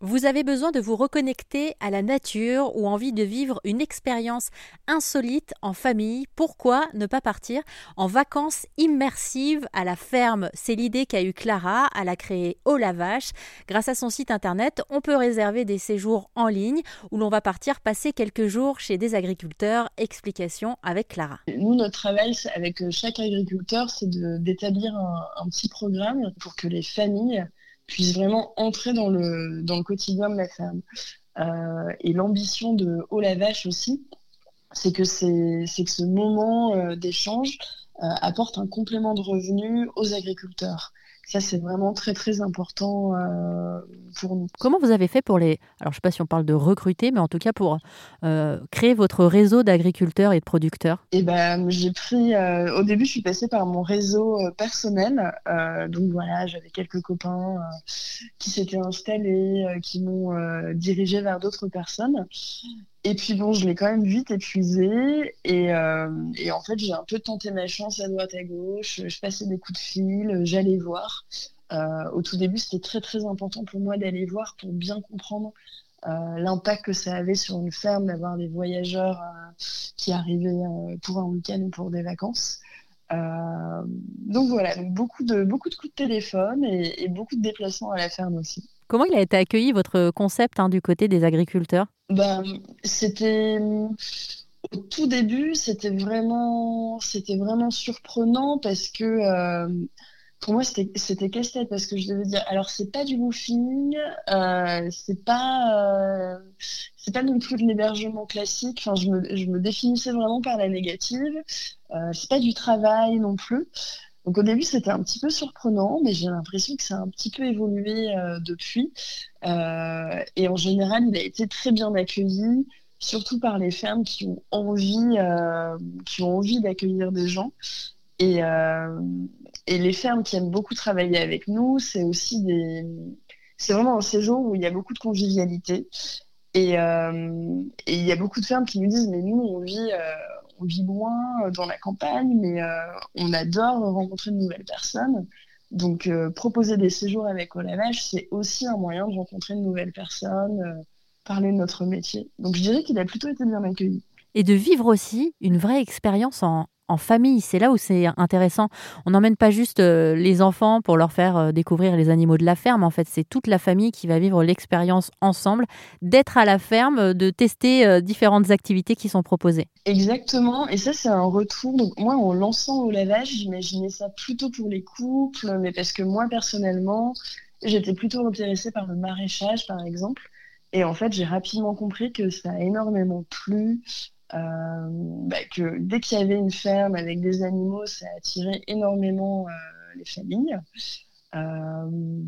Vous avez besoin de vous reconnecter à la nature ou envie de vivre une expérience insolite en famille. Pourquoi ne pas partir en vacances immersives à la ferme? C'est l'idée qu'a eu Clara. Elle a créé Au la Vache. Grâce à son site internet, on peut réserver des séjours en ligne où l'on va partir passer quelques jours chez des agriculteurs. Explication avec Clara. Nous, notre travail avec chaque agriculteur, c'est d'établir un petit programme pour que les familles puisse vraiment entrer dans le, quotidien de la ferme. Euh, et l'ambition de Haut la Vache aussi, c'est que, c'est, que ce moment euh, d'échange euh, apporte un complément de revenus aux agriculteurs. Ça, c'est vraiment très, très important euh, pour nous. Comment vous avez fait pour les... Alors, je ne sais pas si on parle de recruter, mais en tout cas pour euh, créer votre réseau d'agriculteurs et de producteurs? Eh ben, j'ai pris... Euh, au début, je suis passée par mon réseau personnel. donc, voilà, j'avais quelques copains qui s'étaient installés, qui m'ont dirigé vers d'autres personnes. Et puis bon, je l'ai quand même vite épuisé. Et, euh, et en fait, j'ai un peu tenté ma chance à droite à gauche. Je passais des coups de fil, j'allais voir. Euh, au tout début, c'était très très important pour moi d'aller voir pour bien comprendre euh, l'impact que ça avait sur une ferme d'avoir des voyageurs qui arrivaient pour un week-end ou pour des vacances. donc voilà, donc beaucoup de beaucoup de coups de téléphone et beaucoup de déplacements à la ferme aussi. Comment il a été accueilli votre concept hein, du côté des agriculteurs? Ben, C'était au tout début, c'était vraiment, c'était vraiment surprenant parce que euh, pour moi, c'était casse-tête parce que je devais dire, alors c'est pas du woofing, euh, c'est pas, euh, c'est pas non plus de l'hébergement classique. Je me, je me définissais vraiment par la négative. C'est pas du travail non plus. Donc au début, c'était un petit peu surprenant, mais j'ai l'impression que ça a un petit peu évolué euh, depuis. Euh, et en général, il a été très bien accueilli, surtout par les fermes qui ont envie, euh, envie d'accueillir des gens. Et, les fermes qui aiment beaucoup travailler avec nous, c'est aussi des, c'est vraiment un séjour où il y a beaucoup de convivialité. Et il y a beaucoup de fermes qui nous disent, mais nous, on vit on vit loin euh, dans la campagne, mais euh, on adore rencontrer de nouvelles personnes. Donc, euh, proposer des séjours avec Olavage, c'est aussi un moyen de rencontrer de nouvelles personnes, parler de notre métier. Donc, je dirais qu'il a plutôt été bien accueilli. Et de vivre aussi une vraie expérience en, en famille. C'est là où c'est intéressant. On n'emmène pas juste euh, les enfants pour leur faire euh, découvrir les animaux de la ferme. En fait, c'est toute la famille qui va vivre l'expérience ensemble, d'être à la ferme, de tester euh, différentes activités qui sont proposées. Exactement. Et ça, c'est un retour. Donc, moi, en lançant au lavage, j'imaginais ça plutôt pour les couples, mais parce que moi, personnellement, j'étais plutôt intéressée par le maraîchage, par exemple. Et en fait, j'ai rapidement compris que ça a énormément plu bah, que dès qu'il y avait une ferme avec des animaux, ça attirait énormément euh, les familles. Euh,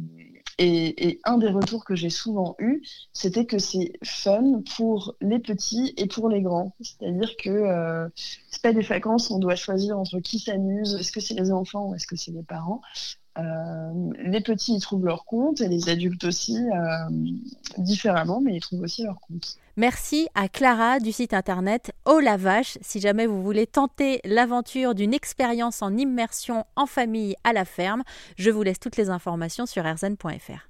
et, un des retours que j'ai souvent eu, c'était que c'est fun pour les petits et pour les grands. C'est-à-dire que euh, c'est pas des vacances, on doit choisir entre qui s'amuse, est-ce que c'est les enfants ou est-ce que c'est les parents. Euh, les petits y trouvent leur compte et les adultes aussi, euh, différemment, mais ils trouvent aussi leur compte. Merci à Clara du site internet Oh la vache. Si jamais vous voulez tenter l'aventure d'une expérience en immersion en famille à la ferme, je vous laisse toutes les informations sur rzn.fr.